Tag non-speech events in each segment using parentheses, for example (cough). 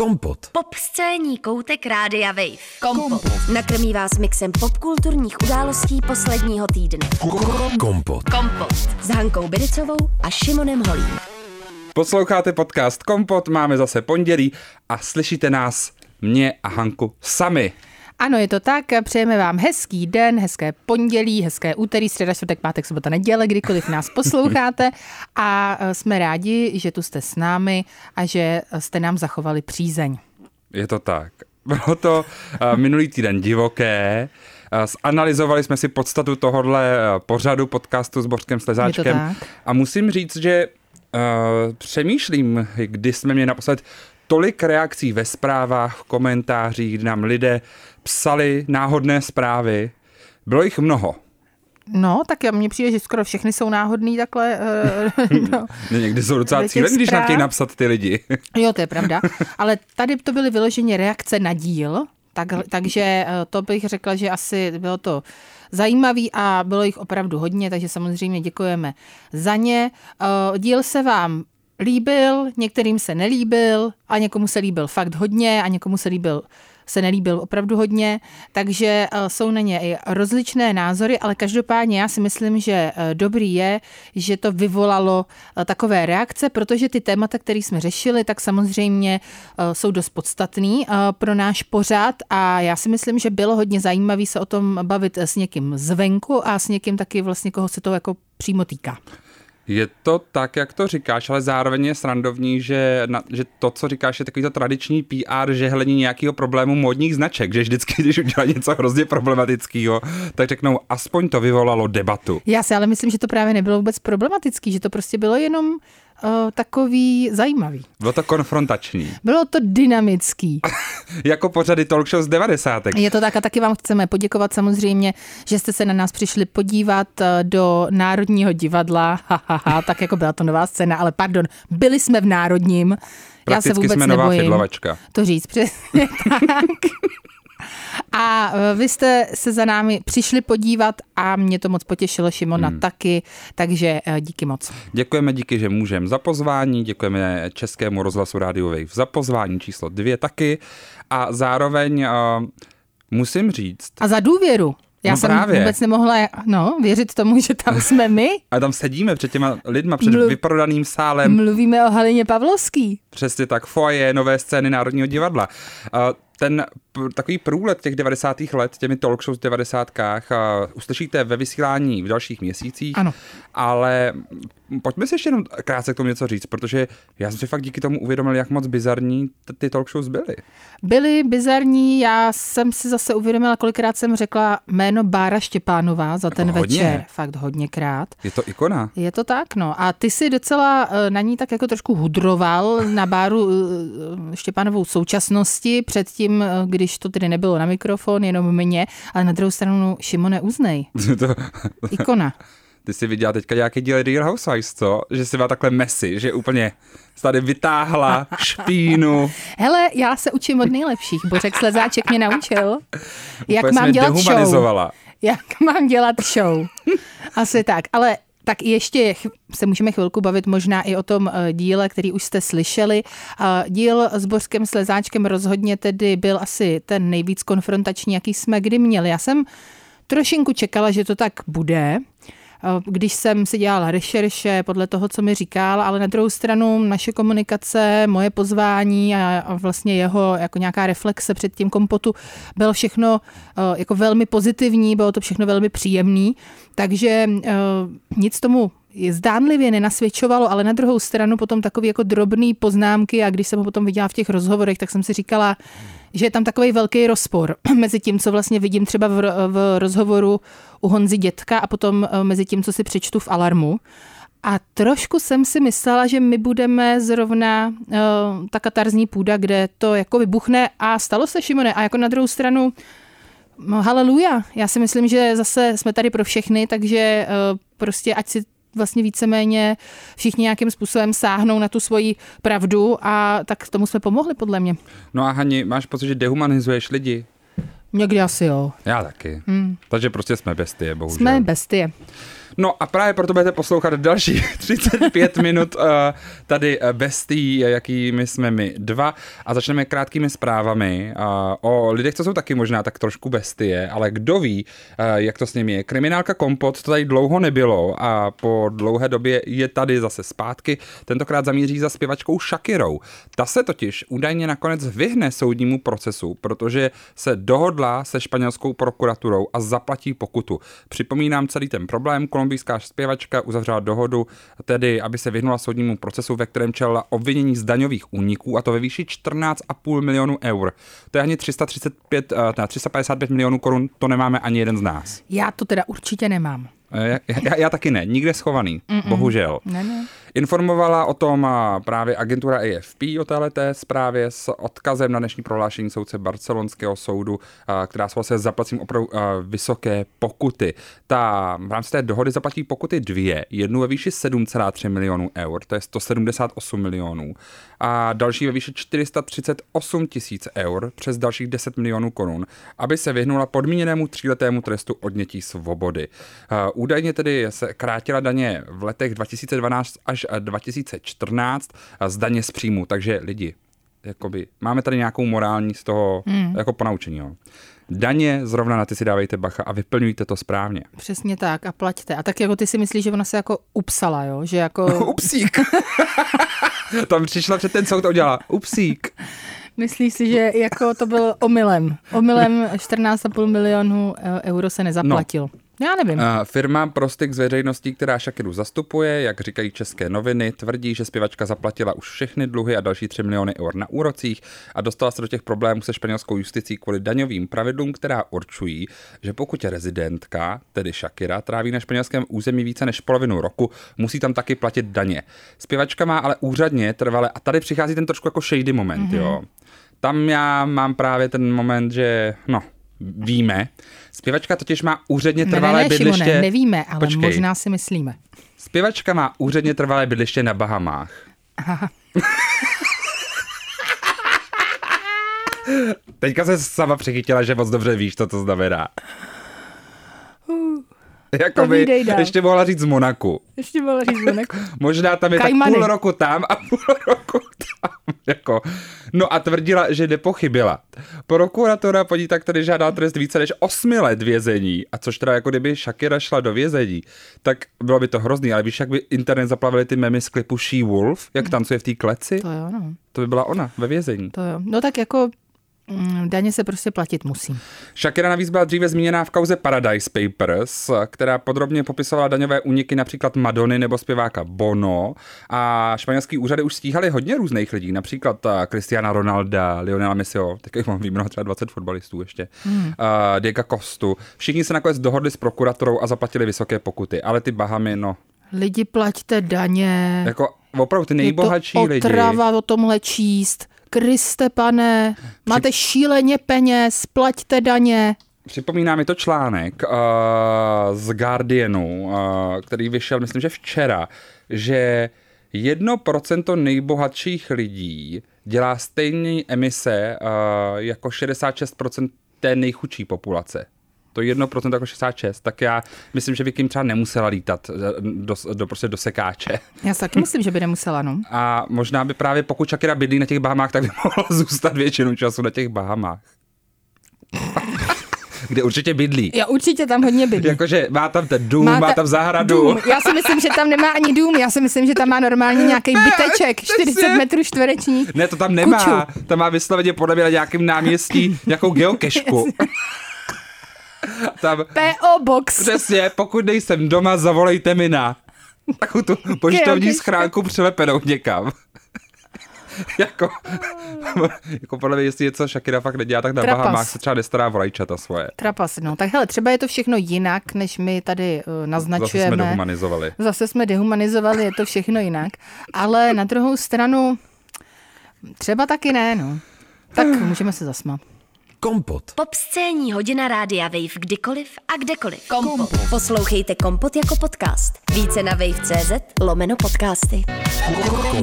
Kompot. Pop scéní koutek Rádia Wave. Kompot. Nakrmí vás mixem popkulturních událostí posledního týdne. Kompot. Kompot. S Hankou Bericovou a Šimonem Holím. Posloucháte podcast Kompot, máme zase pondělí a slyšíte nás, mě a Hanku sami. Ano, je to tak. Přejeme vám hezký den, hezké pondělí, hezké úterý, středa, čtvrtek, pátek, sobota, neděle, kdykoliv nás posloucháte. A e, jsme rádi, že tu jste s námi a že jste nám zachovali přízeň. Je to tak. Bylo to uh, minulý týden divoké. Zanalizovali jsme si podstatu tohohle pořadu podcastu s Bořkem Slezáčkem. A musím říct, že uh, přemýšlím, kdy jsme měli naposled tolik reakcí ve zprávách, v komentářích, kdy nám lidé psali náhodné zprávy. Bylo jich mnoho. No, tak já mně přijde, že skoro všechny jsou náhodný takhle. Uh, (laughs) no. Ne, Někdy jsou docela cílený, když nám chtějí napsat ty lidi. (laughs) Jo, to je pravda. Ale tady to byly vyloženě reakce na díl, tak, takže eh, to bych řekla, že asi bylo to zajímavý a bylo jich opravdu hodně, takže samozřejmě děkujeme za ně. Eh, Díl se vám líbil, některým se nelíbil a někomu se líbil fakt hodně a někomu se líbil se nelíbil opravdu hodně, takže eh, jsou na ně i rozličné názory, ale každopádně já si myslím, že eh, dobrý je, že to vyvolalo eh, takové reakce, protože ty témata, které jsme řešili, tak samozřejmě jsou dost podstatný pro náš pořád a já si myslím, že bylo hodně zajímavý se o tom bavit s někým zvenku a s někým taky vlastně, koho se to jako přímo týká. Je to tak, jak to říkáš, ale zároveň je srandovní, že, na, že to, co říkáš, je takový to tradiční PR, že hledí nějakého problému modních značek, že vždycky, (laughs) když udělají něco hrozně problematického, tak řeknou, aspoň to vyvolalo debatu. Já si ale myslím, že to právě nebylo vůbec problematický, že to prostě bylo jenom takový zajímavý. Bylo to konfrontační. Bylo to dynamický. (laughs) Jako pořady talk show z 90. Je to tak a taky vám chceme poděkovat samozřejmě, že jste se na nás přišli podívat eh, do Národního divadla. Ha, ha, ha, tak jako byla to nová scéna, ale pardon, byli jsme v Národním. Já se Prakticky vůbec jsme nová nebojím to říct přesně (laughs) tak. A eh, vy jste se za námi přišli podívat a mě to moc potěšilo, Šimona hmm. taky, takže eh, díky moc. Děkujeme díky, že můžeme za pozvání, děkujeme Českému rozhlasu Radio Wave za pozvání číslo dvě taky a zároveň uh, musím říct, A za důvěru. Já No jsem právě. vůbec nemohla no, věřit tomu, že tam (laughs) jsme my. a tam sedíme před těma lidma, před Mluv- vyprodaným sálem, Mluvíme o Halině Pavlovský. Přesně tak, foje nové scény Národního divadla. A Ten takový průlet těch 90. let, těmi talk show v 90. uslyšíte ve vysílání v dalších měsících, Ano. ale pojďme si ještě jenom krátce k tomu něco říct, protože já jsem si fakt díky tomu uvědomil, jak moc bizarní ty talk shows byly. Byly bizarní, já jsem si zase uvědomila, kolikrát jsem řekla jméno Bára Štěpánová za ten Jako hodně. večer. Fakt hodněkrát. Je to ikona. Je to tak, no. A ty si docela eh, na ní tak jako trošku hudroval na Báru eh, Štěpánovou současnosti, předtím, eh, když to tedy nebylo na mikrofon, jenom mě, ale na druhou stranu Šimone Uznej, (laughs) to, ikona. ty si viděla teďka nějaký díl Real Housewives, co? Že si byla takhle messy, že úplně tady vytáhla (laughs) špínu. Hele, já se učím od nejlepších. Bořek Slezáček mě naučil, jak Úplně jsi mám dělat show. Jak mám dělat show. Asi tak. Ale tak ještě se můžeme chvilku bavit možná i o tom eh, díle, který už jste slyšeli. Díl s Bořkem Slezáčkem rozhodně tedy byl asi ten nejvíc konfrontační, jaký jsme kdy měli. Já jsem trošinku čekala, že to tak bude, když jsem si dělala rešerše podle toho, co mi říkal, ale na druhou stranu naše komunikace, moje pozvání a vlastně jeho jako nějaká reflexe před tím kompotu bylo všechno eh, jako velmi pozitivní, bylo to všechno velmi příjemný, takže eh, nic tomu zdánlivě nenasvědčovalo, ale na druhou stranu potom takový jako drobný poznámky a když jsem ho potom viděla v těch rozhovorech, tak jsem si říkala, že je tam takový velký rozpor (clears throat) mezi tím, co vlastně vidím třeba v, v rozhovoru u Honzy Dětka a potom eh, mezi tím, co si přečtu v Alarmu. A trošku jsem si myslela, že my budeme zrovna uh, ta katarzní půda, kde to jako vybuchne a stalo se, Šimone. A jako na druhou stranu, no, haleluja. Já si myslím, že zase jsme tady pro všechny, takže uh, prostě ať si vlastně víceméně všichni nějakým způsobem sáhnou na tu svoji pravdu a tak tomu jsme pomohli podle mě. No a Hani, máš pocit, že dehumanizuješ lidi? Někdy asi jo. Já taky. Hmm. Takže prostě jsme bestie, bohužel. Jsme bestie. No a právě proto budete poslouchat další (laughs) 35 minut uh, tady uh, bestí, jakými jsme my dva. A začneme krátkými zprávami uh, o lidech, co jsou taky možná tak trošku bestie, ale kdo ví, uh, jak to s nimi je. Kriminálka Kompot to tady dlouho nebylo a po dlouhé době je tady zase zpátky. Tentokrát zamíří za zpěvačkou Shakirou. Ta se totiž údajně nakonec vyhne soudnímu procesu, protože se dohodla se španělskou prokuraturou a zaplatí pokutu. Připomínám celý ten problém. Kolumbijská zpěvačka uzavřela dohodu, tedy aby se vyhnula soudnímu procesu, ve kterém čelila obvinění z daňových úniků, a to ve výši 14,5 milionů eur. To je ani 335, ne, 355 milionů korun, to nemáme ani jeden z nás. Já to teda určitě nemám. Já, já, já taky ne, nikde schovaný, Mm-mm. bohužel. Ne, ne. Informovala o tom právě agentura AFP o této zprávě s odkazem na dnešní prohlášení soudce barcelonského soudu, která se zaplacím opravdu vysoké pokuty. Ta v rámci té dohody zaplatí pokuty dvě, jednu ve výši 7,3 milionů eur, to je 178 milionů, a další ve výši 438 tisíc eur přes dalších 10 milionů korun, aby se vyhnula podmíněnému tříletému trestu odnětí svobody. Údajně tedy se krátila daně v letech 2012 až 2014 z daně z příjmu. Takže lidi, jakoby, máme tady nějakou morální z toho hmm. jako ponaučení. Jo. Daně zrovna na ty si dávejte bacha a vyplňujte to správně. Přesně tak a plaťte. A tak jako ty si myslíš, že ona se jako upsala, jo? Že jako... (laughs) Upsík. (laughs) Tam přišla před ten soud a udělala upsík. Myslíš si, že jako to byl omylem? Omylem 14,5 milionů e, euro se nezaplatil. No. Já nevím. Firma Prostik z veřejností, která Shakiru zastupuje, jak říkají české noviny, tvrdí, že zpěvačka zaplatila už všechny dluhy a další 3 miliony eur na úrocích a dostala se do těch problémů se španělskou justicí kvůli daňovým pravidlům, která určují, že pokud je rezidentka, tedy Shakira, tráví na španělském území více než polovinu roku, musí tam taky platit daně. Zpěvačka má ale úřadně trvale, a tady přichází ten trošku jako shady moment, mm-hmm. jo. Tam já mám právě ten moment, že no, víme. Zpěvačka totiž má úředně trvalé ne, ne, ne, bydliště... Šimone, nevíme, ale Počkej. možná si myslíme. Zpěvačka má úředně trvalé bydliště na Bahamách. Aha. (laughs) Teďka se sama přechytila, že moc dobře víš, co to znamená. Jakoby, ještě mohla říct z Monaku. Ještě mohla říct z Monaku. (laughs) Možná tam je Kajmany. tak půl roku tam a půl roku. (laughs) Jako. No a tvrdila, že nepochybila. Prokuratura po ní tak tady žádá trest více než 8 let vězení. A což teda jako kdyby Shakira šla do vězení, tak bylo by to hrozný. Ale víš, jak by internet zaplavili ty memy z klipu She Wolf, jak tancuje v té kleci? To jo, no. To by byla ona ve vězení. To jo. No tak jako daně se prostě platit musí. Shakira navíc byla dříve zmíněná v kauze Paradise Papers, která podrobně popisovala daňové úniky například Madony nebo zpěváka Bono. A španělský úřady už stíhali hodně různých lidí, například eh, Cristiana Ronalda, Lionela Messiho, tak mám výjmenout třeba 20 fotbalistů ještě, hmm. uh, Diego Costu. Všichni se nakonec dohodli s prokuratorou a zaplatili vysoké pokuty, ale ty Bahamy, no. Lidi plaťte daně. Jako opravdu ty nejbohatší Je to otrava lidi. o tomhle číst. Kriste pane, máte Při... šíleně peněz, plaťte daně. Připomíná mi to článek uh, z Guardianu, uh, který vyšel, myslím, že včera, že jedno procento nejbohatších lidí dělá stejné emise uh, jako 66% té nejchudší populace to 1% jako 66, tak já myslím, že by Kim třeba nemusela lítat eh, do, do, prostě do sekáče. Já si taky myslím, že by nemusela, no. A možná by právě pokud Shakira bydlí na těch Bahamách, tak by (laughs) mohla zůstat většinu času na těch Bahamách. (laughs) kde určitě bydlí. Já určitě tam hodně bydlí. Jakože má tam ten dům, má, ta, má tam zahradu. Dům. Já si myslím, že tam nemá ani dům, já si myslím, že tam má normálně nějaký byteček, 40 metrů čtverečních. Ne, to tam nemá. Kuču. Tam má vysloveně podle mě na nějakým náměstí nějakou geokešku. (laughs) Tam, P.O. Box. Přesně, pokud nejsem doma, zavolejte mi na takovou tu poštovní schránku přelepenou někam. (laughs) jako, jako podle mě, jestli něco Shakira fakt nedělá, tak na Trapas. Bahamách se třeba nestará volajčata svoje. Trapas, no. Tak hele, třeba je to všechno jinak, než my tady uh, naznačujeme. Zase jsme dehumanizovali. Zase jsme dehumanizovali, je to všechno jinak. Ale na druhou stranu, třeba taky ne, no. Tak můžeme se zasmat. Kompot. Pop scéní hodina rádia Wave kdykoliv a kdekoliv. Kompot. Poslouchejte Kompot jako podcast. Více na wave.cz lomeno podcasty.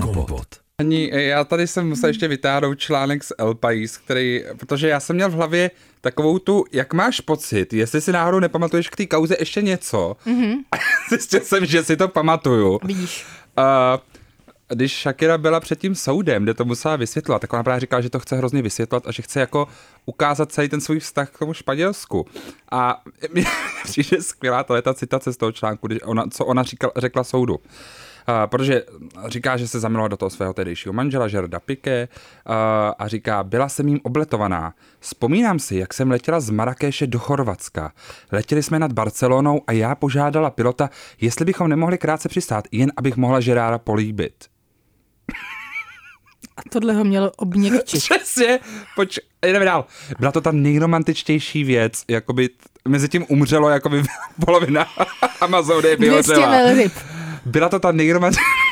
Kompot. Ani, já tady jsem musel ještě vytáhnout článek z El Pais, který, protože já jsem měl v hlavě takovou tu, jak máš pocit, jestli si náhodou nepamatuješ k té kauze ještě něco. Mm-hmm. (laughs) Zjistil jsem, že si to pamatuju. Vidíš. Uh, když Shakira byla před tím soudem, kde to musela vysvětlovat, tak ona právě říkala, že to chce hrozně vysvětlovat a že chce jako ukázat celý ten svůj vztah k tomu Španělsku. A (laughs) mě přijde skvělá to je ta citace z toho článku, když ona, co ona říkala, řekla soudu. Uh, protože říká, že se zamilovala do toho svého tehdejšího manžela Žerda Piqué uh, a říká, byla jsem jim obletovaná. Vzpomínám si, jak jsem letěla z Marrakeše do Chorvatska. Letěli jsme nad Barcelonou a já požádala pilota, jestli bychom nemohli krátce přistát, jen abych mohla Žerára políbit. A tohle ho mělo obněkčit. (laughs) Přesně, poč, jdeme dál. Byla to ta nejromantičtější věc, jakoby t- mezi tím umřelo jakoby (laughs) polovina Amazonie 200 vyhořela. velryb. Byla to ta nejromantičtější... (laughs)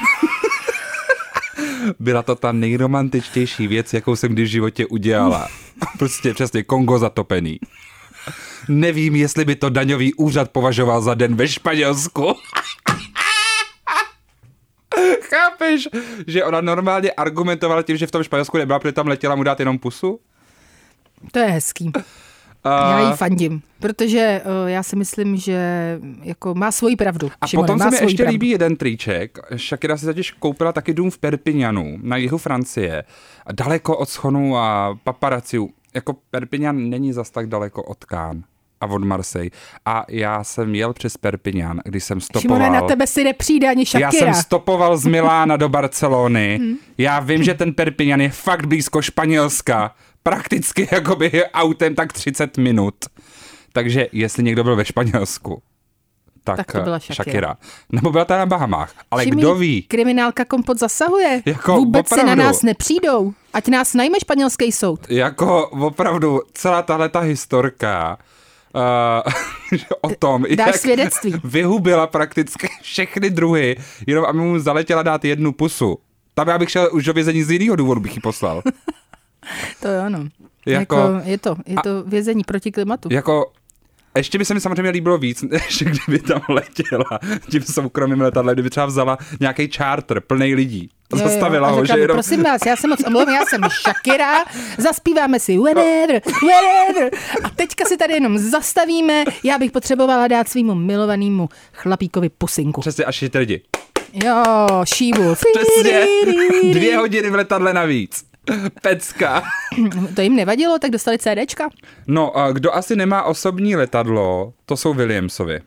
Byla to ta nejromantičtější věc, jakou jsem kdy v životě udělala. Prostě přesně Kongo zatopený. Nevím, jestli by to daňový úřad považoval za den ve Španělsku. (laughs) Chápeš, že ona normálně argumentovala tím, že v tom Španělsku nebyla, protože tam letěla mu dát jenom pusu? To je hezký. A, Já jí fandím, protože uh, já si myslím, že jako má svoji pravdu. a Šimone, potom se mi ještě pravdu. líbí jeden triček. Shakira si totiž koupila taky dům v Perpignanu na jihu Francie. Daleko od schonu a paparaciů. Jako Perpignan není zas tak daleko od Cannes a od Marseille. A já jsem jel přes Perpignan, když jsem stopoval. Šimone, na tebe si nepřijde ani Shakira. Já jsem stopoval z Milána do Barcelony. Já vím, že ten Perpignan je fakt blízko Španělska. Prakticky jakoby autem tak 30 minut. Takže jestli někdo byl ve Španělsku, tak, Tak to byla Shakira. Shakira. Nebo byla ta na Bahamách. Ale Šimí, kdo ví? Kriminálka kompot zasahuje. Jako Vůbec se na opravdu. nás nepřijdou. Ať nás najme španělský soud. Jako opravdu celá tahle ta historka (laughs) uh, o tom, Dáš jak svědectví. (laughs) vyhubila prakticky všechny druhy, jenom aby mu zaletěla dát jednu pusu. Tam já bych šel už do vězení z jiného důvodu, bych ji poslal. (laughs) To jo, no. Jako- Jako, je to, je to vězení proti klimatu. Jako, ještě by se mi samozřejmě líbilo víc, než kdyby tam letěla tím soukromým letadlem, kdyby třeba vzala nějaký charter plný lidí. Jo, jo, zastavila a ho, že jenom... Prosím vás, já se moc omlouvám, já jsem Shakira, zaspíváme si whenever, whenever. A teďka si tady jenom zastavíme, já bych potřebovala dát svýmu milovanému chlapíkovi pusinku. Přesně až ty lidi. Jo, šíbu. Přesně. Dvě hodiny v letadle navíc. Pecka. To jim nevadilo, tak dostali CDčka. No, a kdo asi nemá osobní letadlo, to jsou Williamsovi.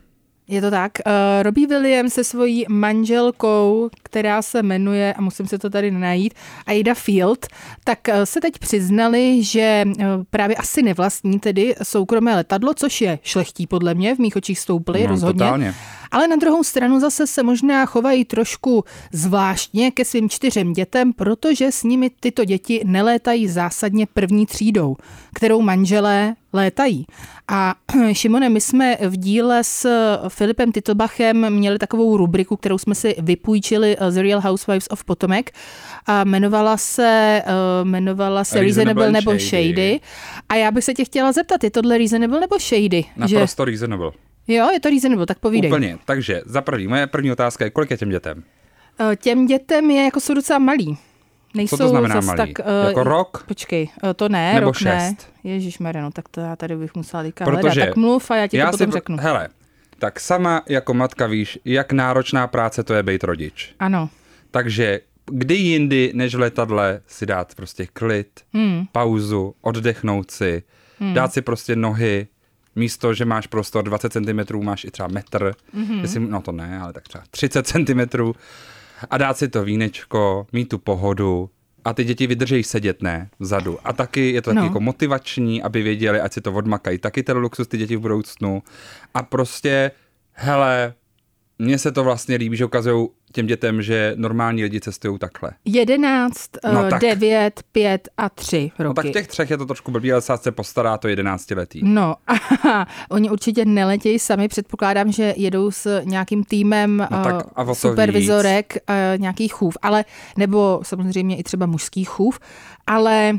Je to tak. Uh, Robbie Williams se svojí manželkou, která se jmenuje, a musím se to tady najít, Aida Field, tak uh, se teď přiznali, že uh, právě asi nevlastní tedy soukromé letadlo, což je šlechtí podle mě, v mých očích stouply No, rozhodně. totálně. Ale na druhou stranu zase se možná chovají trošku zvláštně ke svým čtyřem dětem, protože s nimi tyto děti nelétají zásadně první třídou, kterou manželé létají. A (clears throat) Šimone, my jsme v díle s Filipem Titlbachem měli takovou rubriku, kterou jsme si vypůjčili z Real Housewives of Potomac a jmenovala se, uh, jmenovala se Reasonable Reasonable, nebo Shady. shady. A já bych se tě chtěla zeptat, je tohle Reasonable nebo Shady? Naprosto reasonable. Jo, je to Reasonable, tak povídej. Úplně. Takže za první, moje první otázka je, kolik je těm dětem? Eh, Těm dětem je jako jsou docela malí. Nejsou Co to znamená zas malý? Tak, eh, Jako rok? Počkej, eh, to ne, Nebo rok ne. šest? Ježíš no tak to já tady bych musela teďka Protože hledat. Tak mluv a já ti já to potom si, řeknu. Hele, tak sama jako matka víš, jak náročná práce to je být rodič. Ano, Takže kdy jindy, než v letadle, si dát prostě klid, hmm. pauzu, oddechnout si, hmm. dát si prostě nohy, místo, že máš prostor 20 cm, máš i třeba metr, Mhm. mm-hmm. jestli, no to ne, ale tak třeba 30 cm a dát si to vínečko, mít tu pohodu a ty děti vydržejí sedět, ne, vzadu. A taky je to taky No. jako motivační, aby věděli, ať si to odmakají. Taky ten luxus ty děti v budoucnu. A prostě, hele, mně se to vlastně líbí, že ukazují těm dětem, že normální lidi cestují takhle. 11, No no, tak. 9, 5 a 3 roky. No tak v těch třech je to trošku blbý, ale se postará to 11 letý. No, (laughs) a oni určitě neletějí sami, předpokládám, že jedou s nějakým týmem No tak eh, a o to supervizorek eh, nějakých chův, ale nebo samozřejmě i třeba mužských chův, ale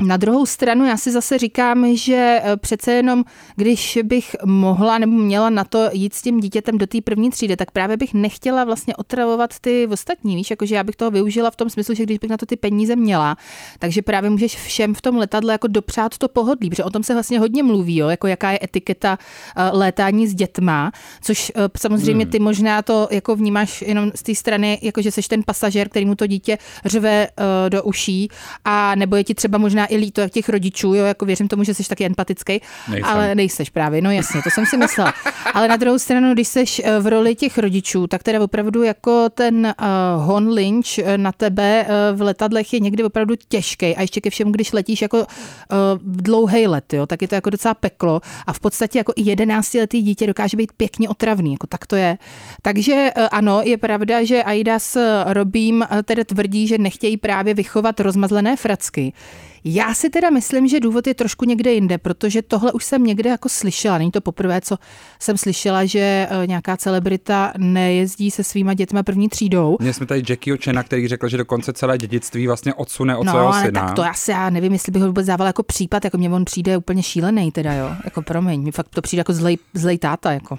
Na druhou stranu já si zase říkám, že eh, přece jenom, když bych mohla nebo měla na to jít s tím dítětem do té první třídy, tak právě bych nechtěla vlastně otravovat ty ostatní, víš, jakože já bych toho využila v tom smyslu, že když bych na to ty peníze měla, takže právě můžeš všem v tom letadle jako dopřát to pohodlí, protože o tom se vlastně hodně mluví, jo, jako jaká je etiketa uh, létání s dětma, což uh, samozřejmě ty možná to jako vnímáš jenom z té strany, jako že seš ten pasažér, který mu to dítě řve do uší a nebo je ti třeba možná i líto jak těch rodičů, jo, jako věřím tomu, že jsi taky empatický, Nejsem. ale nejseš právě, no jasně, to jsem si myslela. (laughs) ale na druhou stranu, když jsi v roli těch rodičů, tak teda opravdu jako ten uh, hon lynch eh, na tebe uh, v letadlech je někdy opravdu těžký a ještě ke všemu, když letíš jako uh, dlouhý let, jo, tak je to jako docela peklo a v podstatě jako i 11 letý dítě dokáže být pěkně otravný, jako tak to je. Takže uh, ano, je pravda, že Aida s Robím uh, teda tvrdí, že nechtějí právě vychovat rozmazlené fracky. Já si teda myslím, že důvod je trošku někde jinde, protože tohle už jsem někde jako slyšela. Není to poprvé, co jsem slyšela, že eh, nějaká celebrita nejezdí se svýma dětma první třídou. Měli jsme tady Jackie Chena, který řekl, že dokonce celé dědictví vlastně odsune od no, svého syna. tak to asi já nevím, jestli bych ho vůbec dával jako případ, jako mě on přijde úplně šílený teda, jo. Jako promiň, mi fakt to přijde jako zlej, zlej táta, jako.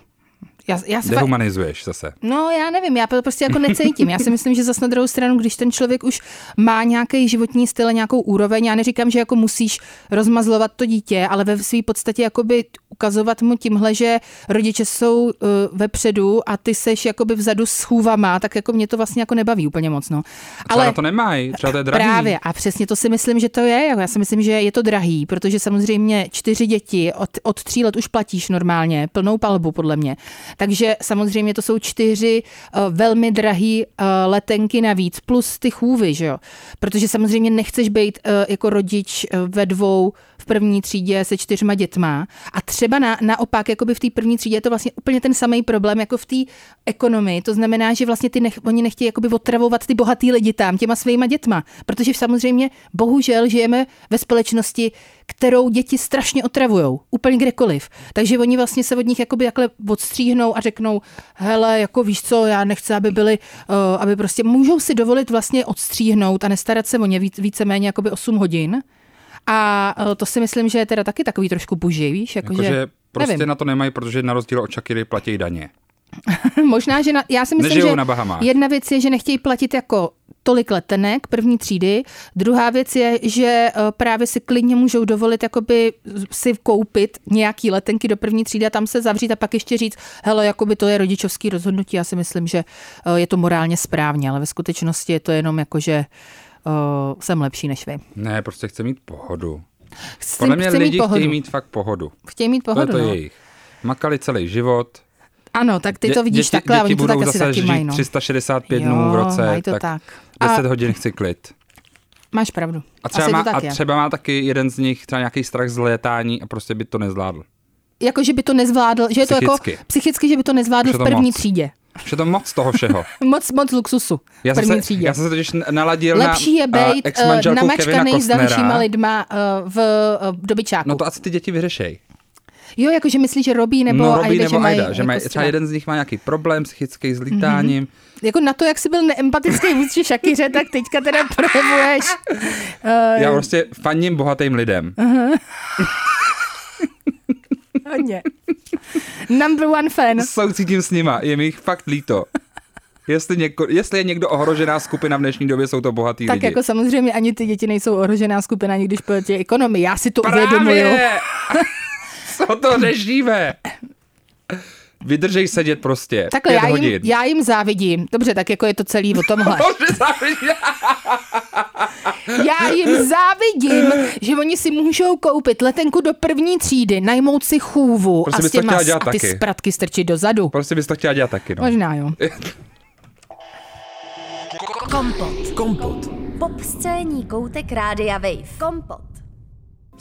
Já, já se fakt, Dehumanizuješ zase. No, já nevím, já to prostě jako necítím. Já si myslím, že zase na druhou stranu, když ten člověk už má nějaký životní styl, nějakou úroveň, já neříkám, že jako musíš rozmazlovat to dítě, ale ve své podstatě jakoby ukazovat mu tímhle, že rodiče jsou uh, vepředu a ty seš jakoby vzadu s chůvama, tak jako mě to vlastně jako nebaví úplně moc, no. Třeba na to nemají, třeba to je drahý. Právě a přesně to si myslím, že to je. Jako Já si myslím, že je to drahý, protože samozřejmě čtyři děti od, od tří let už platíš normálně, plnou palbu podle mě. Takže samozřejmě to jsou čtyři uh, velmi drahý uh, letenky navíc, plus ty chůvy, že jo. Protože samozřejmě nechceš být uh, jako rodič ve dvou v první třídě se čtyřma dětma. A třeba na, naopak, jakoby v té první třídě je to vlastně úplně ten samý problém jako v té ekonomii. To znamená, že vlastně ty nech, oni nechtějí jakoby otravovat ty bohatý lidi tam těma svýma dětma. Protože samozřejmě bohužel žijeme ve společnosti, kterou děti strašně otravujou, úplně kdekoliv. Takže oni vlastně se od nich jakoby takhle odstříhnou a řeknou, hele, jako víš co, já nechci, aby byli, uh, aby prostě můžou si dovolit vlastně odstříhnout a nestarat se o ně víc, víceméně jakoby 8 hodin. A uh, to si myslím, že je teda taky takový trošku buží, víš? Jako, Jakože že, prostě nevím. na to nemají, protože na rozdíl od Shakiry platí daně. (laughs) Možná, že na, já si myslím, Nežijou že na Bahamách. jedna věc je, že nechtějí platit jako tolik letenek první třídy. Druhá věc je, že eh, právě si klidně můžou dovolit jakoby si koupit nějaký letenky do první třídy a tam se zavřít a pak ještě říct, hele, jakoby to je rodičovský rozhodnutí. Já si myslím, že eh, je to morálně správně, ale ve skutečnosti je to jenom jako, že uh, jsem lepší než vy. Ne, prostě chce mít pohodu. Chci, Podle mě chci lidi mít pohodu. chtějí mít fakt pohodu. Chtějí mít To je pohodu, to no. jejich. Makali celý život. Ano, tak ty Dě- to vidíš děti, takhle a děti oni to budou tak asi zase taky žít mají. No. 365 Jo, dnů v roce, mají to tak, tak. 10 A- hodin chci klid. Máš pravdu. A třeba, Asi má, to a třeba má taky jeden z nich třeba nějaký strach z létání a prostě by to nezvládl. Jako, že by to nezvládl, že je to jako Psychicky. psychicky, že by to nezvládl je v to první moc. třídě. Už je to moc toho všeho. (laughs) Moc, moc luxusu Já jsem, se, třídě. já jsem se totiž naladil Lepší je na uh, být uh, ex-manželku Kevina namačkaný s dalšíma lidma uh, v uh, dobyčáku. No to asi ty děti vyřešej. Jo, jakože myslíš, že Robí nebo no, Robí Aida, nebo že mají, Aida, že mají, jako třeba jeden z nich má nějaký problém psychický s lítáním. Mm-hmm. Jako na to, jak jsi byl neempatický vůči Šakyře, tak teďka teda projevuješ. Uh, (laughs) Já prostě faním bohatým lidem. (laughs) hodně. Number one fan. Soucítím s nima, je mi jich fakt líto. Jestli, něko, jestli je někdo ohrožená skupina v dnešní době, jsou to bohatý Tak lidi. jako samozřejmě ani ty děti nejsou ohrožená skupina, ani když pojete ekonomii. Já si to uvědomuju. Právě! Co to řešíme? Vydržej sedět prostě. Takhle, já jim, hodin. já jim závidím. Dobře, tak jako je to celý o tomhle. (laughs) Já jim závidím, že oni si můžou koupit letenku do první třídy, najmout si chůvu Prostě a, bys s to těma, dělat a ty taky. spratky strčit dozadu. Prostě bys to chtěla dělat taky, no. Možná jo. Kompot. Kompot. Pop scéní koutek Rádia Wave. Kompot.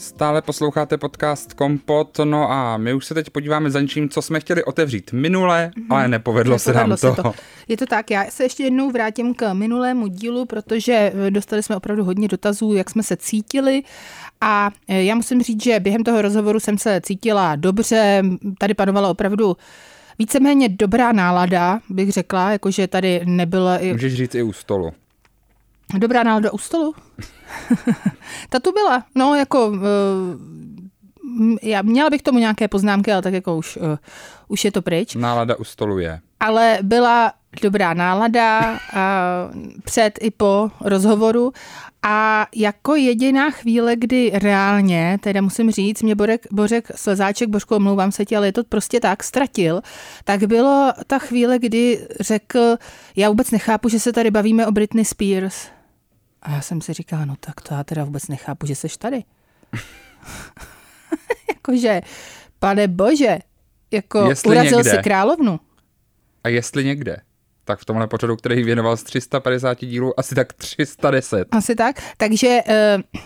Stále posloucháte podcast Kompot, no a my už se teď podíváme za něčím, co jsme chtěli otevřít minule, ale nepovedlo, se nám Nepovedlo to. se to. Je to tak, já se ještě jednou vrátím k minulému dílu, protože eh, dostali jsme opravdu hodně dotazů, jak jsme se cítili a eh, já musím říct, že během toho rozhovoru jsem se cítila dobře, tady panovala opravdu víceméně dobrá nálada, bych řekla, jakože tady nebyla i Můžeš říct i u stolu. Dobrá nálada u stolu? Ta tu byla. No, jako... Uh, já měla bych tomu nějaké poznámky, ale tak jako už, uh, už je to pryč. Nálada u stolu je. Ale byla dobrá nálada uh, před i po rozhovoru a jako jediná chvíle, kdy reálně, teda musím říct, mě Borek, Bořek Slezáček, Božko, omlouvám se ti, ale je to prostě tak, ztratil, tak bylo ta chvíle, kdy řekl, já vůbec nechápu, že se tady bavíme o Britney Spears. A já jsem si říkala, no tak to já teda vůbec nechápu, že seš tady. (laughs) Jakože, pane bože, jako jestli urazil někde, si královnu. A jestli někde, tak v tomhle pořadu, který věnoval z 350 dílů, asi tak 310. Asi tak. Takže uh,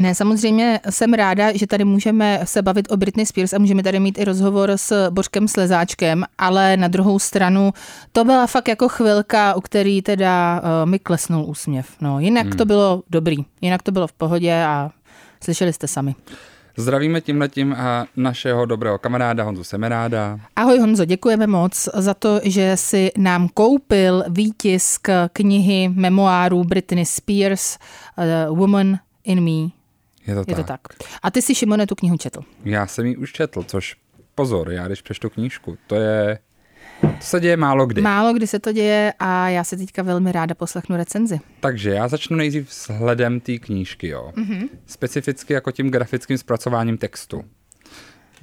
ne, samozřejmě jsem ráda, že tady můžeme se bavit o Britney Spears a můžeme tady mít i rozhovor s Božkem Slezáčkem, ale na druhou stranu to byla fakt jako chvilka, u který teda uh, mi klesnul úsměv. No, jinak hmm. to bylo dobrý, jinak to bylo v pohodě a slyšeli jste sami. Zdravíme tímhletím a našeho dobrého kamaráda Honzu Semeráda. Ahoj Honzo, děkujeme moc za to, že si nám koupil výtisk knihy memoárů Britney Spears uh, Woman in Me. Je to, Je tak. to tak. A ty si, Šimone, tu knihu četl. Já jsem ji už četl, což pozor, já když přečtu knížku, to je to se děje málo kdy. Málo kdy se to děje a já se teďka velmi ráda poslechnu recenzi. Takže já začnu nejdřív s hledem té knížky, jo. Mm-hmm. Specificky jako tím grafickým zpracováním textu.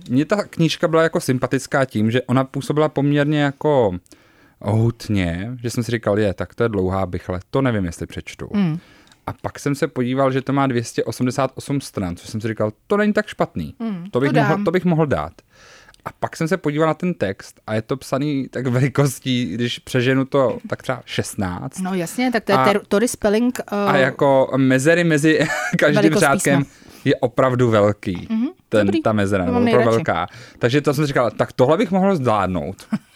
Mně ta knížka byla jako sympatická tím, že ona působila poměrně jako hutně, že jsem si říkal, je, tak to je dlouhá bychle, to nevím, jestli přečtu. Mm. A pak jsem se podíval, že to má 288 stran, což jsem si říkal, to není tak špatný. Mm, to, bych to, mohl, to bych mohl dát. A pak jsem se podíval na ten text a je to psaný tak velikostí, když přeženu to tak třeba 16. No jasně, tak to je a, Tory spelling. Uh, a jako mezery mezi (laughs) každým řádkem je opravdu velký. Mm-hmm, ten, dobrý. ta mezera, je opravdu velká. Takže to jsem říkal, tak tohle bych mohl zvládnout. (laughs)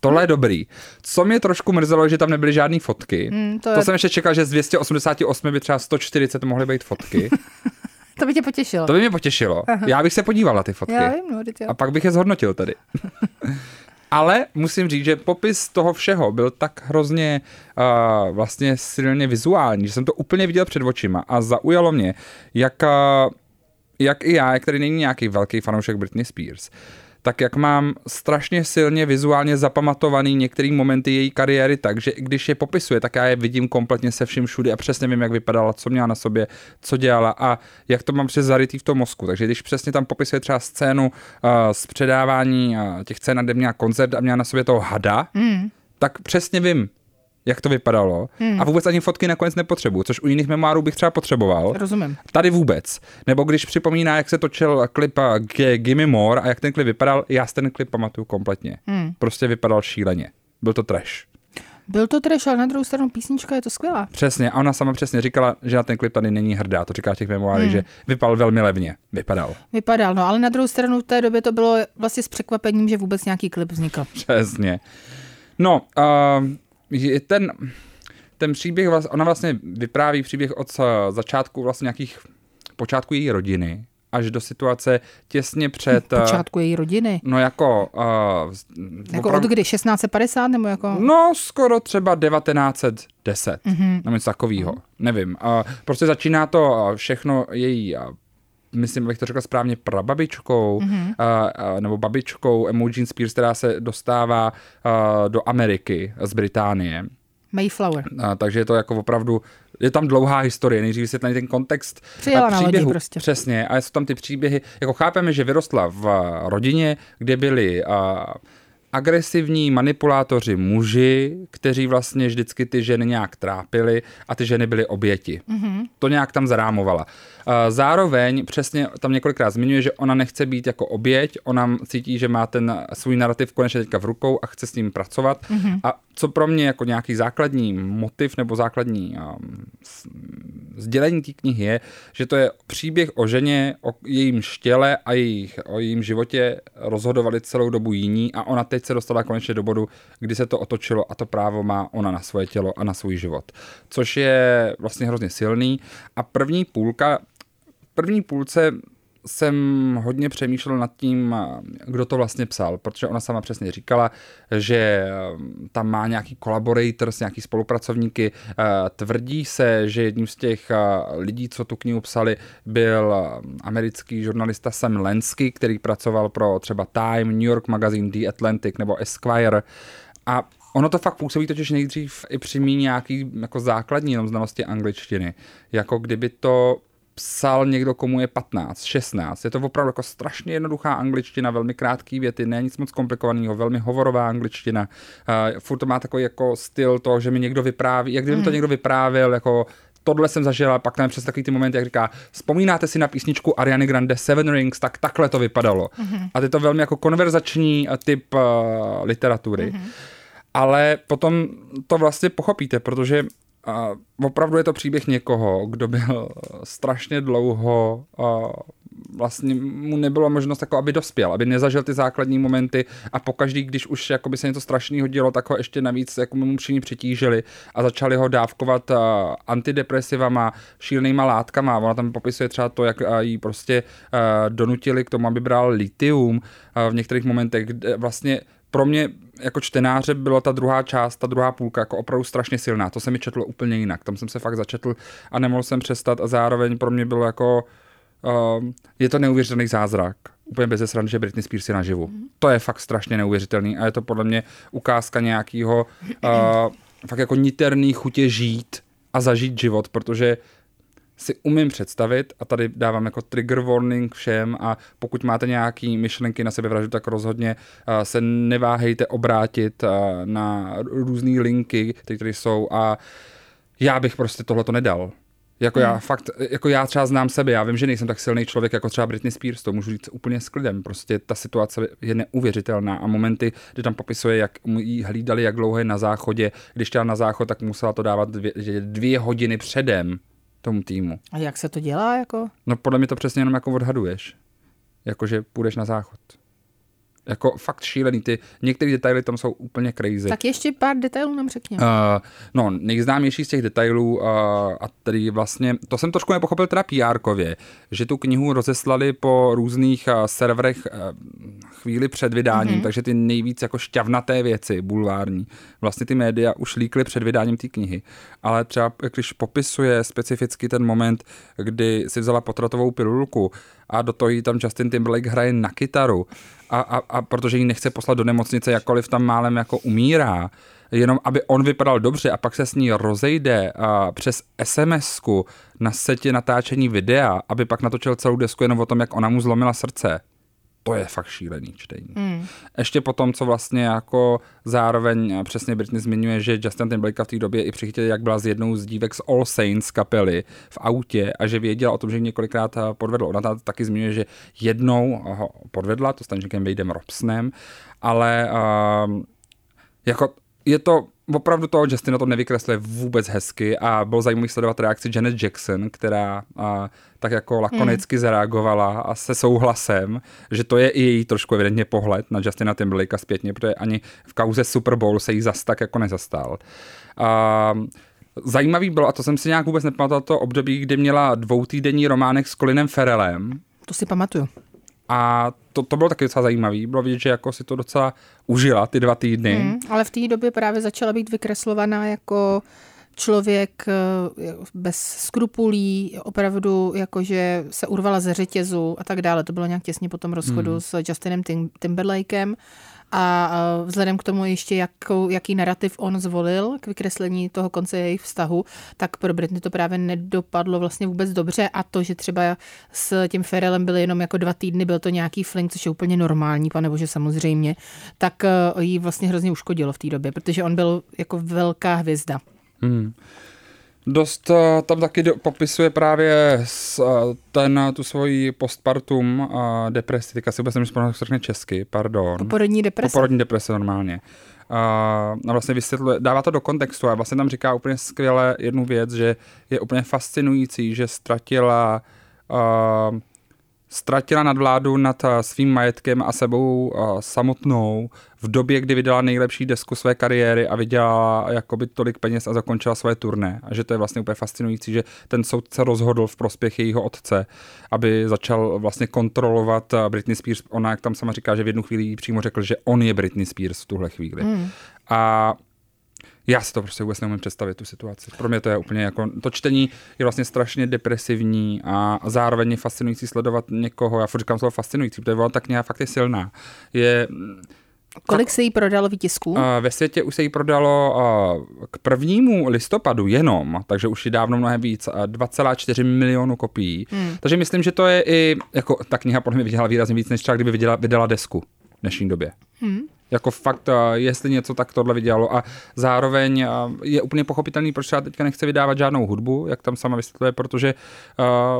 Tohle je dobrý. Co mě trošku mrzelo, že tam nebyly žádné fotky. Mm, to, to je... jsem ještě čekal, že z 288 by třeba 140 mohly být fotky. (laughs) To by tě potěšilo. To by mě potěšilo. Aha. Já bych se podíval na ty fotky. Já vím, no, A pak bych je zhodnotil tady. (laughs) Ale musím říct, že popis toho všeho byl tak hrozně uh, vlastně silně vizuální, že jsem to úplně viděl před očima a zaujalo mě, jak, uh, jak i já, který není nějaký velký fanoušek Britney Spears, tak jak mám strašně silně vizuálně zapamatovaný některé momenty její kariéry tak, že když je popisuje, tak já je vidím kompletně se vším všudy a přesně vím, jak vypadala, co měla na sobě, co dělala a jak to mám přes zarytý v tom mozku. Takže když přesně tam popisuje třeba scénu uh, z předávání uh, těch scén, kde měla koncert a měla na sobě toho hada, mm. tak přesně vím, jak to vypadalo. Hmm. A vůbec ani fotky nakonec nepotřebuju, což u jiných memoárů bych třeba potřeboval. Rozumím. Tady vůbec. Nebo když připomíná, jak se točil klip G- Gimme More a jak ten klip vypadal, já si ten klip pamatuju kompletně. Hmm. Prostě vypadal šíleně. Byl to trash. Byl to trash, ale na druhou stranu písnička je to skvělá. Přesně, a ona sama přesně říkala, že na ten klip tady není hrdá. To říká v těch memoárech, hmm. že vypadal velmi levně. Vypadal. Vypadal, no ale na druhou stranu v té době to bylo vlastně s překvapením, že vůbec nějaký klip vznikl. Přesně. No, uh, je ten, ten příběh, ona vlastně vypráví příběh od začátku vlastně nějakých počátku její rodiny, až do situace těsně před... Hm, počátku její rodiny? No jako... Uh, jako opravdu, od kdy? 1650 nebo jako... No skoro třeba 1910, mm-hmm. nebo něco takového, mm-hmm. nevím. Uh, prostě začíná to všechno její myslím, bych to řekl správně, prababičkou mm-hmm. uh, nebo babičkou Emojin Spears, která se dostává uh, do Ameriky z Británie. Mayflower. Uh, takže je to jako opravdu, je tam dlouhá historie, nejdřív vysvětlený ten kontext Přijela příběhu. Na prostě. Přesně, a jsou tam ty příběhy, jako chápeme, že vyrostla v rodině, kde byly uh, agresivní manipulátoři muži, kteří vlastně vždycky ty ženy nějak trápili a ty ženy byly oběti. Mm-hmm. To nějak tam zarámovala. Zároveň přesně tam několikrát zmiňuje, že ona nechce být jako oběť, ona cítí, že má ten svůj narrativ konečně teďka v rukou a chce s ním pracovat. Mm-hmm. A co pro mě jako nějaký základní motiv nebo základní um, sdělení té knihy je, že to je příběh o ženě, o jejím štěle a jejich, o jejím životě rozhodovali celou dobu jiní a ona teď se dostala konečně do bodu, kdy se to otočilo a to právo má ona na svoje tělo a na svůj život. Což je vlastně hrozně silný. A první půlka první půlce jsem hodně přemýšlel nad tím, kdo to vlastně psal, protože ona sama přesně říkala, že tam má nějaký collaborators, nějaký spolupracovníky. Tvrdí se, že jedním z těch lidí, co tu knihu psali, byl americký žurnalista Sam Lensky, který pracoval pro třeba Time, New York Magazine, The Atlantic nebo Esquire. A Ono to fakt působí totiž nejdřív i při mý nějaký jako základní jenom znalosti angličtiny. Jako kdyby to psal někdo, komu je 15, 16. Je to opravdu jako strašně jednoduchá angličtina, velmi krátký věty, ne nic moc komplikovaného, velmi hovorová angličtina. Uh, furt to má takový jako styl to, že mi někdo vypráví, jak kdyby mm. to někdo vyprávěl, jako tohle jsem zažila, pak tam přes takový ty momenty, jak říká, vzpomínáte si na písničku Ariany Grande Seven Rings, tak takhle to vypadalo. Mm-hmm. A je to velmi jako konverzační typ uh, literatury. Mm-hmm. Ale potom to vlastně pochopíte, protože a opravdu je to příběh někoho, kdo byl strašně dlouho a vlastně mu nebylo možnost jako, aby dospěl, aby nezažil ty základní momenty a pokaždý, když už jako by se něco strašného dělo, tak ho ještě navíc jako mu všichni přitížili a začali ho dávkovat antidepresivama, šílenýma látkama. Ona tam popisuje třeba to, jak jí prostě donutili k tomu, aby bral litium v některých momentech, kde vlastně pro mě jako čtenáře byla ta druhá část, ta druhá půlka jako opravdu strašně silná. To se mi četlo úplně jinak. Tam jsem se fakt začetl a nemohl jsem přestat a zároveň pro mě bylo jako uh, je to neuvěřitelný zázrak. Úplně bez srandy, že Britney Spears je naživu. Mm. To je fakt strašně neuvěřitelný a je to podle mě ukázka nějakého uh, fakt jako niterný chutě žít a zažít život, protože si umím představit, a tady dávám jako trigger warning všem a pokud máte nějaký myšlenky na sebevraždu, tak rozhodně uh, se neváhejte obrátit uh, na různé linky, které jsou a já bych prostě tohle to nedal. Jako hmm. já fakt, jako já třeba znám sebe, já vím, že nejsem tak silný člověk jako třeba Britney Spears, to můžu říct úplně s klidem. Prostě ta situace je neuvěřitelná a momenty, kdy tam popisuje, jak jí hlídali, jak dlouho je na záchodě, když chtěla na záchod, tak musela to dávat dvě, dvě hodiny předem tomu týmu. A jak se to dělá? Jako? No podle mě to přesně jenom jako odhaduješ. Jakože půjdeš na záchod. Jako fakt šílený. Ty, některé detaily tam jsou úplně crazy. Tak ještě pár detailů nám řekni. Uh, no, nejznámější z těch detailů, uh, a tedy vlastně, to jsem trošku nepochopil teda pr že tu knihu rozeslali po různých uh, serverech uh, chvíli před vydáním, mm-hmm. takže ty nejvíc jako šťavnaté věci, bulvární, vlastně ty média už líkly před vydáním té knihy. Ale třeba, když popisuje specificky ten moment, kdy si vzala potratovou pilulku, a do toho jí tam Justin Timberlake hraje na kytaru. A, a, a protože ji nechce poslat do nemocnice, jakkoliv tam málem jako umírá, jenom aby on vypadal dobře a pak se s ní rozejde a přes sms na setě natáčení videa, aby pak natočil celou desku jenom o tom, jak ona mu zlomila srdce to je fakt šílený čtení. Mm. Ještě potom, co vlastně jako zároveň přesně Britney zmiňuje, že Justin Timberlake v té době i přichytil, jak byla z jednou z dívek z All Saints kapely v autě a že věděla o tom, že několikrát podvedl. Ona taky zmiňuje, že jednou ho podvedla, to s tančníkem Wadeem Robsonem, ale uh, jako je to opravdu toho Justin to nevykresluje vůbec hezky a bylo zajímavé sledovat reakci Janet Jackson, která a, tak jako lakonicky hmm. zareagovala a se souhlasem, že to je i její trošku evidentně pohled na Justina Timberlakea zpětně, protože ani v kauze Super Bowl se jí zas tak jako nezastal. A, Zajímavý bylo, a to jsem si nějak vůbec nepamatoval, to období, kdy měla dvoutýdenní románek s Colinem Ferelem. To si pamatuju. A to, to bylo taky docela zajímavé. Bylo vidět, že jako si to docela užila ty dva týdny. Hmm, ale v té době právě začala být vykreslovaná jako člověk eh, bez skrupulí, opravdu jakože se urvala ze řetězu a tak dále. To bylo nějak těsně po tom rozchodu hmm. s Justinem Tim- Timberlakem a vzhledem k tomu ještě, jakou, jaký narrativ on zvolil k vykreslení toho konce jejich vztahu, tak pro Britney to právě nedopadlo vlastně vůbec dobře a to, že třeba s tím Ferelem byly jenom jako dva týdny, byl to nějaký fling, což je úplně normální, pane bože, samozřejmě, tak eh, jí vlastně hrozně uškodilo v té době, protože on byl jako velká hvězda. Hmm. Dost uh, tam taky do, popisuje právě s, uh, ten, tu svoji postpartum uh, depresi, teďka si vůbec nemůžu řekne česky, pardon. Poporodní deprese. Poporodní deprese normálně. A vlastně vysvětluje, dává to do kontextu a vlastně tam říká úplně skvěle jednu věc, že je úplně fascinující, že ztratila uh, ztratila nadvládu nad eh, svým majetkem a sebou uh, samotnou v době, kdy vydala nejlepší desku své kariéry a vydělala jakoby tolik peněz a zakončila své turné. A že to je vlastně úplně fascinující, že ten soudce rozhodl v prospěch jejího otce, aby začal vlastně kontrolovat Britney Spears. Ona, jak tam sama říká, že v jednu chvíli jí přímo řekl, že on je Britney Spears v tuhle chvíli. Mm. A já si to prostě vůbec neumím představit, tu situaci. Pro mě to je úplně jako, to čtení je vlastně strašně depresivní a zároveň je fascinující sledovat někoho, já furt říkám slovo fascinující, protože ona tak nějak fakt je silná. Je, Kolik fakt, se jí prodalo výtisků? Ve světě už se jí prodalo k prvnímu listopadu jenom, takže už je dávno mnohem víc, 2,4 milionu kopií. Hmm. Takže myslím, že to je i, jako ta kniha podle mě vydělala výrazně víc, než třeba kdyby vydala, vydala desku v dnešní době. Hmm. Jako fakt, jestli něco, tak tohle vydělalo. A zároveň je úplně pochopitelný, proč třeba teďka nechce vydávat žádnou hudbu, jak tam sama vysvětluje, protože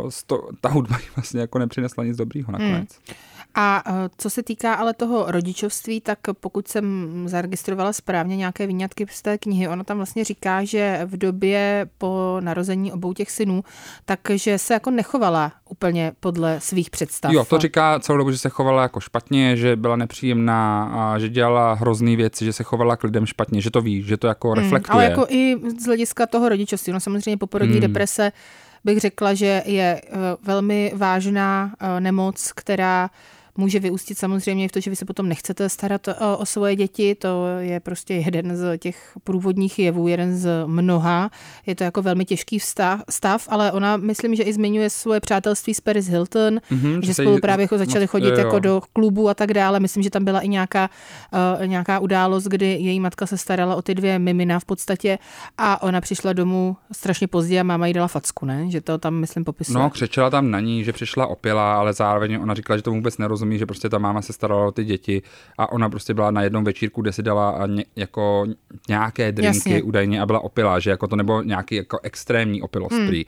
uh, sto, ta hudba (laughs) vlastně jako nepřinesla nic dobrýho nakonec. Hmm. A eh, co se týká ale toho rodičovství, tak pokud jsem zaregistrovala správně nějaké výňatky z té knihy, ono tam vlastně říká, že v době po narození obou těch synů, takže se jako nechovala úplně podle svých představ. Jo, to říká celou dobu, že se chovala jako špatně, že byla nepříjemná, a že dělala hrozný věci, že se chovala k lidem špatně, že to ví, že to jako reflektuje. Hmm, ale jako i z hlediska toho rodičovství, no samozřejmě poporodní hmm. deprese bych řekla, že je eh, velmi vážná eh, nemoc, která může vyústit samozřejmě v to, že vy se potom nechcete starat o, o svoje děti. To je prostě jeden z těch průvodních jevů, jeden z mnoha. Je to jako velmi těžký vztah, stav, ale ona myslím, že i zmiňuje svoje přátelství s Paris Hilton, mm-hmm, že spolu právě jako začali chodit jo. jako do klubu a tak dále. Myslím, že tam byla i nějaká, uh, nějaká událost, kdy její matka se starala o ty dvě mimina v podstatě a ona přišla domů strašně pozdě a máma jí dala facku, ne? Že to tam, myslím, popisuje. No, křičela tam na ní, že přišla opila, ale zároveň ona říkala, že to vůbec nerozumí rozumí, že prostě ta máma se starala o ty děti a ona prostě byla na jednom večírku, kde si dala ně, jako nějaké drinky Jasně. údajně a byla opilá, že jako to nebo nějaký jako extrémní opilost hmm. prý.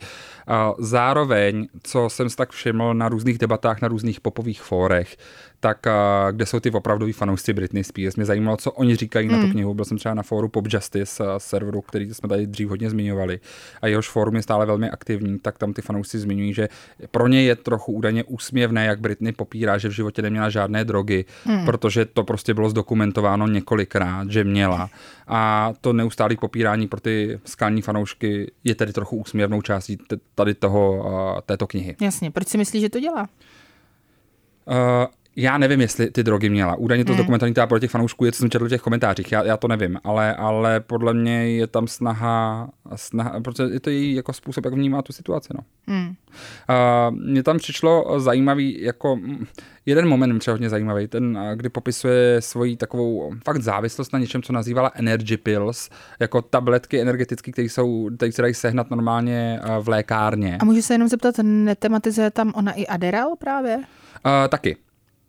Zároveň, co jsem si tak všiml na různých debatách, na různých popových fórech, tak kde jsou ty opravdoví fanoušci Britney Spears. Mě zajímalo, co oni říkají hmm. na tu hmm. knihu. Byl jsem třeba na fóru Pop Justice serveru, který jsme tady dřív hodně zmiňovali a jehož fórum je stále velmi aktivní, tak tam ty fanoušci zmiňují, že pro ně je trochu údajně úsměvné, jak Britney popírá, že v životě neměla žádné drogy, hmm. protože to prostě bylo zdokumentováno několikrát, že měla. A to neustálé popírání pro ty skalní fanoušky je tedy trochu úsměvnou částí tady toho, této knihy. Jasně, proč si myslíš, že to dělá? Uh, já nevím, jestli ty drogy měla. Údajně to hmm. zdokumentovaný teda pro těch fanoušků je, co jsem četl v těch komentářích. Já, já to nevím, ale, ale podle mě je tam snaha, snaha, protože je to její jako způsob, jak vnímá tu situaci. No. Hmm. Uh, mně tam přišlo zajímavý, jako jeden moment třeba hodně zajímavý, ten, kdy popisuje svoji takovou fakt závislost na něčem, co nazývala energy pills, jako tabletky energetické, které jsou, které se dají sehnat normálně v lékárně. A můžu se jenom zeptat, netematizuje tam ona i Adderall právě? Uh, taky.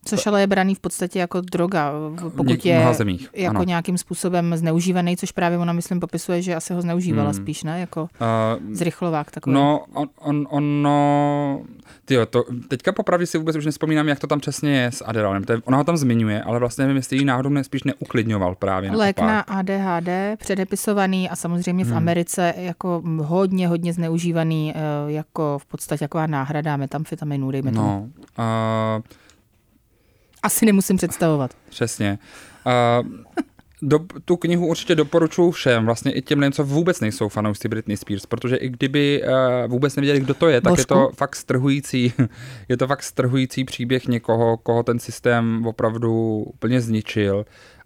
Což ale je braný v podstatě jako droga, pokud je zemích, jako ano. nějakým způsobem zneužívaný, což právě ona, myslím, popisuje, že asi ho zneužívala hmm. spíš, ne? Jako uh, zrychlovák takový. No, on, on, ono, tyjo, to, teďka popravdě si vůbec už nespomínám, jak to tam přesně je s Adderallem. To je, ona ho tam zmiňuje, ale vlastně nevím, jestli ji náhodou ne, spíš neuklidňoval právě. Lék na ADHD, předepisovaný a samozřejmě v hmm. Americe jako hodně, hodně zneužívaný, eh, jako v podstatě jako náhrada metamfetaminu, dejme no, tomu. Uh, asi nemusím představovat. Přesně. Uh, do, tu knihu určitě doporučuji všem, vlastně i těm lidem, co vůbec nejsou fanoušci Britney Spears, protože i kdyby uh, vůbec nevěděli, kdo to je, tak Božku? je to fakt strhující, (laughs) je to fakt strhující příběh někoho, koho ten systém opravdu úplně zničil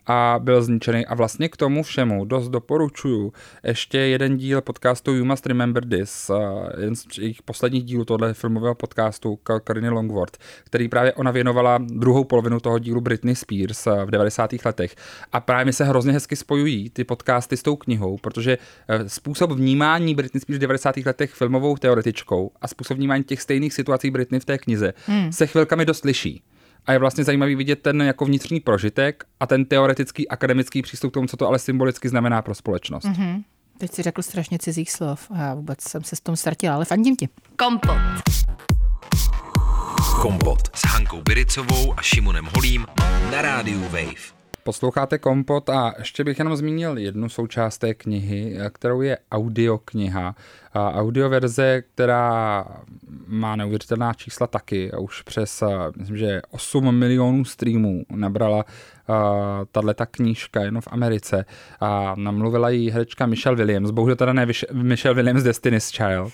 a byl zničený. A vlastně k tomu všemu dost doporučuju ještě jeden díl podcastu You Must Remember This, jeden z jejich posledních dílů tohle filmového podcastu Kariny Longworth, který právě ona věnovala druhou polovinu toho dílu Britney Spears v 90. letech. A právě mi se hrozně hezky spojují ty podcasty s tou knihou, protože e, způsob vnímání Britney Spears v 90. letech filmovou teoretičkou a způsob vnímání těch stejných situací Britney v té knize hmm. se chvilkami dost liší a je vlastně zajímavý vidět ten jako vnitřní prožitek a ten teoretický akademický přístup k tomu, co to ale symbolicky znamená pro společnost. Mm-hmm. Teď si řekl strašně cizích slov a já vůbec jsem se s tom ztratila, ale fandím ti. Kompot. Kompot s Hankou Biricovou a Šimonem Holím na rádiu Wave. Posloucháte Kompot a ještě bych jenom zmínil jednu součást té knihy, kterou je audiokniha. A audioverze, která má neuvěřitelná čísla taky, a už přes, myslím, že 8 milionů streamů nabrala tahle ta knížka jenom v Americe. A namluvila ji herečka Michelle Williams, bohužel teda ne Michelle Williams Destiny's Child,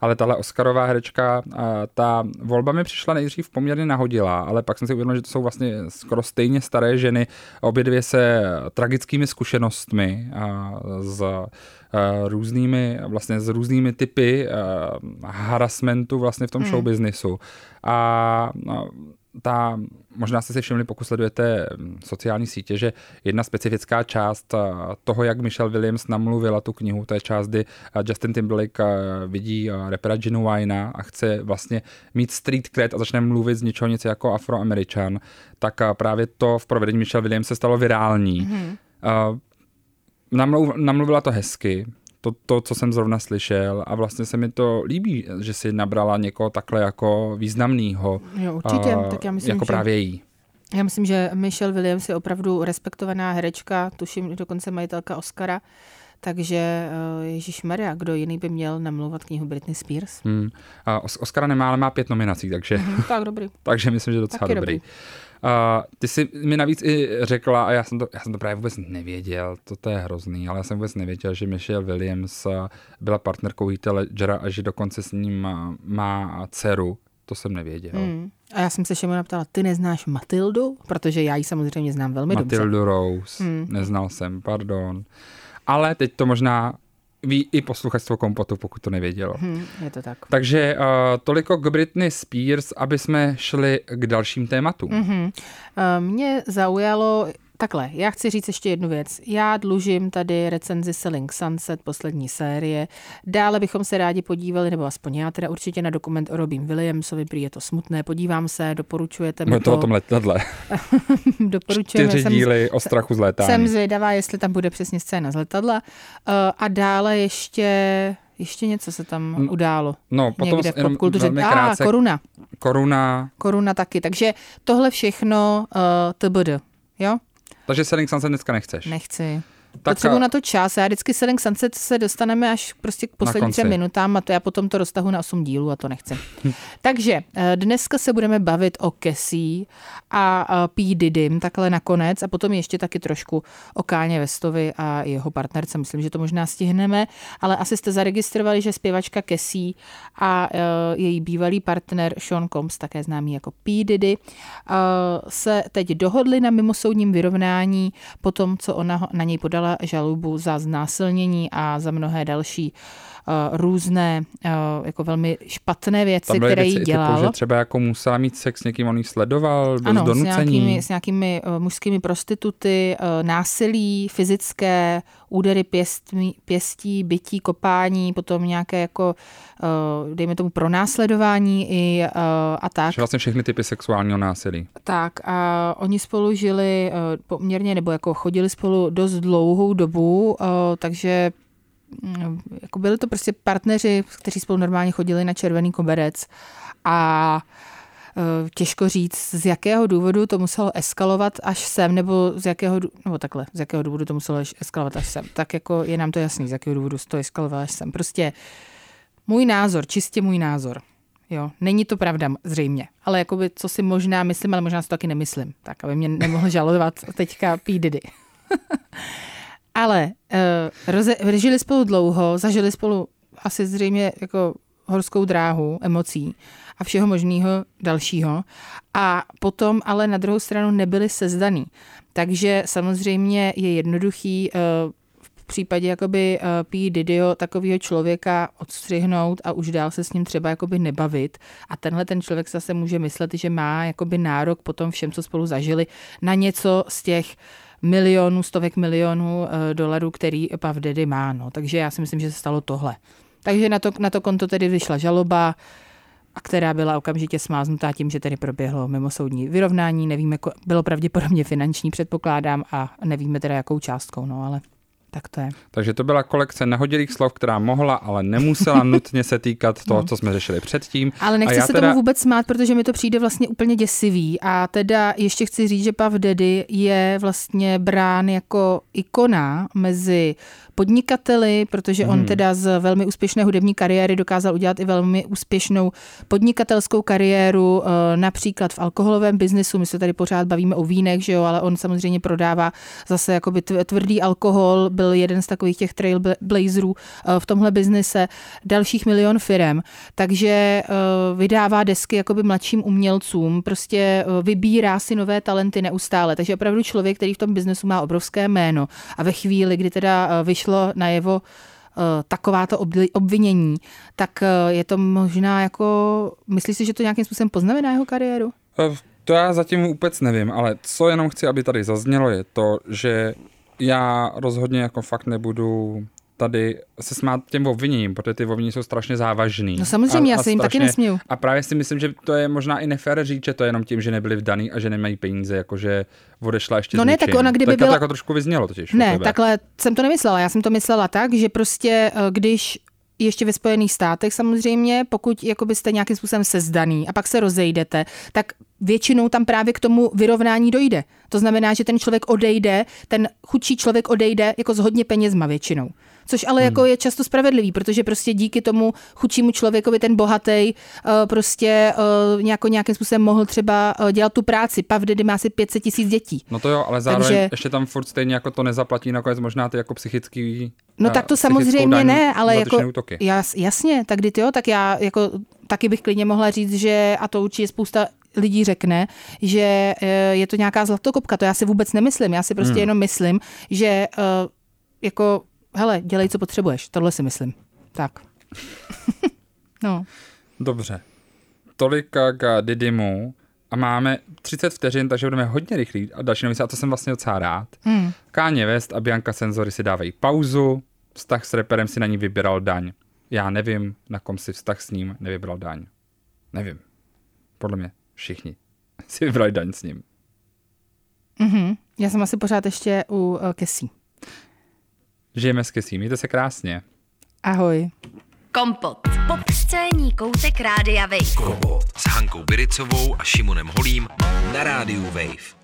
ale tahle Oscarová herečka, ta volba mi přišla nejdřív poměrně nahodila, ale pak jsem si uvědomil, že to jsou vlastně skoro stejně staré ženy, obě dvě se tragickými zkušenostmi s různými, vlastně s různými typy harassmentu vlastně v tom hmm. show businessu. A ta, možná jste si všimli, pokud sledujete mm, sociální sítě, že jedna specifická část toho, jak Michelle Williams namluvila tu knihu, to je část, kdy Justin Timberlake vidí repera Ginu Wina a chce vlastně mít street cred a začne mluvit z něčeho něco jako afroameričan, tak právě to v provedení Michelle Williams se stalo virální. Mm-hmm. Namluvila to hezky, to, to, co jsem zrovna slyšel a vlastně se mi to líbí, že si nabrala někoho takhle jako významného. Jo, určitě, uh, tak já myslím, Jako že... právě jí. Já myslím, že Michelle Williams je opravdu respektovaná herečka, tuším dokonce majitelka Oscara, takže uh, Ježíš Maria, kdo jiný by měl namlouvat knihu Britney Spears? Hmm. A Oscara nemá, ale má pět nominací, takže, mm-hmm, tak dobrý. (laughs) takže myslím, že docela Taky dobrý. dobrý. Uh, ty jsi mi navíc i řekla, a já jsem, to, já jsem to právě vůbec nevěděl, to, to je hrozný, ale já jsem vůbec nevěděl, že Michelle Williams byla partnerkou Heath Ledgera a že dokonce s ním má, má dceru. To jsem nevěděl. Hmm. A já jsem se Šimona ptala, ty neznáš Matildu? Protože já ji samozřejmě znám velmi Matildu dobře. Matildu Rose, hmm. neznal jsem, pardon. Ale teď to možná ví i posluchačstvo kompotu, pokud to nevědělo. Hmm, je to tak. Takže uh, toliko k Britney Spears, aby jsme šli k dalším tématům. Mm-hmm. Uh, mě zaujalo Takhle, já chci říct ještě jednu věc. Já dlužím tady recenzi Selling Sunset, poslední série. Dále bychom se rádi podívali, nebo aspoň já teda určitě na dokument o Robin Williamsovi, prý je to smutné, podívám se, doporučujete mi to. to o tom letadle. (laughs) Doporučujeme. Čtyři díly o strachu z létání. Jsem zvědavá, jestli tam bude přesně scéna z letadla. Uh, a dále ještě ještě něco se tam událo. No, potom Někde v popkultuře. A, krátce, koruna. Koruna. Koruna taky. Takže tohle všechno uh, TBD. Jo? Takže Selling Sunset dneska nechceš? Nechci. Tak Potřebuji a... na to čas. Já vždycky Selling Sunset se dostaneme až prostě k posledním třem minutám a to já potom to roztahu na 8 dílů a to nechci. (laughs) Takže eh, dneska se budeme bavit o Cassie a P. Didym takhle nakonec a potom ještě taky trošku o Káně Vestovi a jeho partnerce. Myslím, že to možná stihneme, ale asi jste zaregistrovali, že zpěvačka Cassie a eh, její bývalý partner Sean Combs, také známý jako P. Diddy, eh, se teď dohodli na mimosoudním vyrovnání po tom, co ona na něj podala žalobu za znásilnění a za mnohé další různé uh, jako velmi špatné věci, které jí dělal. Typu, že třeba jako musela mít sex s někým, on jí sledoval, byl ano, donucení. S nějakými, s nějakými uh, mužskými prostituty, uh, násilí fyzické, údery pěstí, pěstí, bytí, kopání, potom nějaké jako, uh, dejme tomu, pronásledování i, uh, a tak. Že vlastně všechny typy sexuálního násilí. Tak a oni spolu žili uh, poměrně, nebo jako chodili spolu dost dlouhou dobu, uh, takže jako byli to prostě partneři, kteří spolu normálně chodili na červený koberec a těžko říct, z jakého důvodu to muselo eskalovat až sem, nebo z jakého, nebo takhle, z jakého důvodu to muselo eskalovat až sem. Tak jako je nám to jasný, z jakého důvodu to eskaloval až sem. Prostě můj názor, čistě můj názor. Jo, není to pravda zřejmě, ale jakoby, co si možná myslím, ale možná si to taky nemyslím, tak aby mě nemohl žalovat teďka P. (laughs) Ale uh, roze, žili spolu dlouho, zažili spolu asi zřejmě jako horskou dráhu emocí a všeho možného dalšího. A potom ale na druhou stranu nebyli sezdaný. Takže samozřejmě je jednoduchý uh, v případě jakoby uh, P. Didio takového člověka odstřihnout a už dál se s ním třeba jakoby nebavit. A tenhle ten člověk zase může myslet, že má jakoby nárok po tom všem, co spolu zažili, na něco z těch milionů, stovek milionů uh, dolarů, který Pav Diddy má. No. Takže já si myslím, že se stalo tohle. Takže na to, na to konto tedy vyšla žaloba, a která byla okamžitě smáznutá tím, že tedy proběhlo mimosoudní vyrovnání. Nevíme, bylo pravděpodobně finanční, předpokládám, a nevíme teda jakou částkou, no ale Tak to je. Takže to byla kolekce nahodilých slov, která mohla, ale nemusela (laughs) nutně se týkat toho, co jsme řešili předtím. Ale nechci se teda... tomu vůbec smát, protože mi to přijde vlastně úplně děsivý. A teda ještě chci říct, že Puff Daddy je vlastně brán jako ikona mezi podnikateli, protože on Hmm. teda z velmi úspěšné hudební kariéry dokázal udělat i velmi úspěšnou podnikatelskou kariéru, eh, například v alkoholovém biznesu. My se tady pořád bavíme o vínech, že jo, ale on samozřejmě prodává zase jakoby tv- tvrdý alkohol, byl jeden z takových těch trailblazerů eh, v tomhle biznise, dalších milion firem, takže eh, vydává desky jakoby mladším umělcům, prostě eh, vybírá si nové talenty neustále, takže opravdu člověk, který v tom biznesu má obrovské jméno. A ve chvíli, kdy teda vyšlo najevo takováto obvinění, tak je to možná jako, myslíš si, že to nějakým způsobem poznamená jeho kariéru? To já zatím vůbec nevím, ale co jenom chci, aby tady zaznělo, je to, že já rozhodně jako fakt nebudu tady se smát těm obviněním, protože ty obvinění jsou strašně závažný. No samozřejmě, já se jim taky nesměju. A právě si myslím, že to je možná i nefér říct, že to je jenom tím, že nebyli vdaný a že nemají peníze, jakože odešla ještě No ne, tak ona kdyby tak byla- to jako trošku vyznělo totiž. Ne, takhle jsem to nemyslela. Já jsem to myslela tak, že prostě eh, když ještě ve Spojených státech samozřejmě, pokud jako byste nějakým způsobem sezdaný a pak se rozejdete, tak většinou tam právě k tomu vyrovnání dojde. To znamená, že ten člověk odejde, ten chudší člověk odejde jako s hodně penězma většinou. Což ale jako je často spravedlivý, protože prostě díky tomu chudšímu člověkovi ten bohatý prostě eh, nějako, nějakým způsobem mohl třeba eh, dělat tu práci. Puff Daddy má asi 500 tisíc dětí. No to jo, ale zároveň Takže- ještě tam furt stejně jako to nezaplatí nakonec možná ty jako psychický No eh, tak to samozřejmě ne, ale jako, útoky. jas, jasně, tak ty jo, tak já jako taky bych klidně mohla říct, že, a to určitě spousta lidí řekne, že eh, je to nějaká zlatokopka, to já si vůbec nemyslím, já si prostě Hmm. jenom myslím, že eh, jako, hele, dělej, co potřebuješ, tohle si myslím. Tak. (laughs) no. Dobře. Tolika k Didymu a máme 30 vteřin, takže budeme hodně rychlí a další novice, a to jsem vlastně docela rád. Hmm. Káně West a Bianca Senzory si dávají pauzu, vztah s reperem si na ní vybíral daň. Já nevím, na kom si vztah s ním nevybral daň. Nevím. Podle mě všichni (laughs) si vybrali daň s ním. Mhm. Já jsem asi pořád ještě u uh, Kesí. Žijeme s Kesí, mějte se krásně. Ahoj. Kompot. Pop scéní koutek Rádia Wave. Kompot s Hankou Biricovou a Šimonem Holím na rádiu Wave.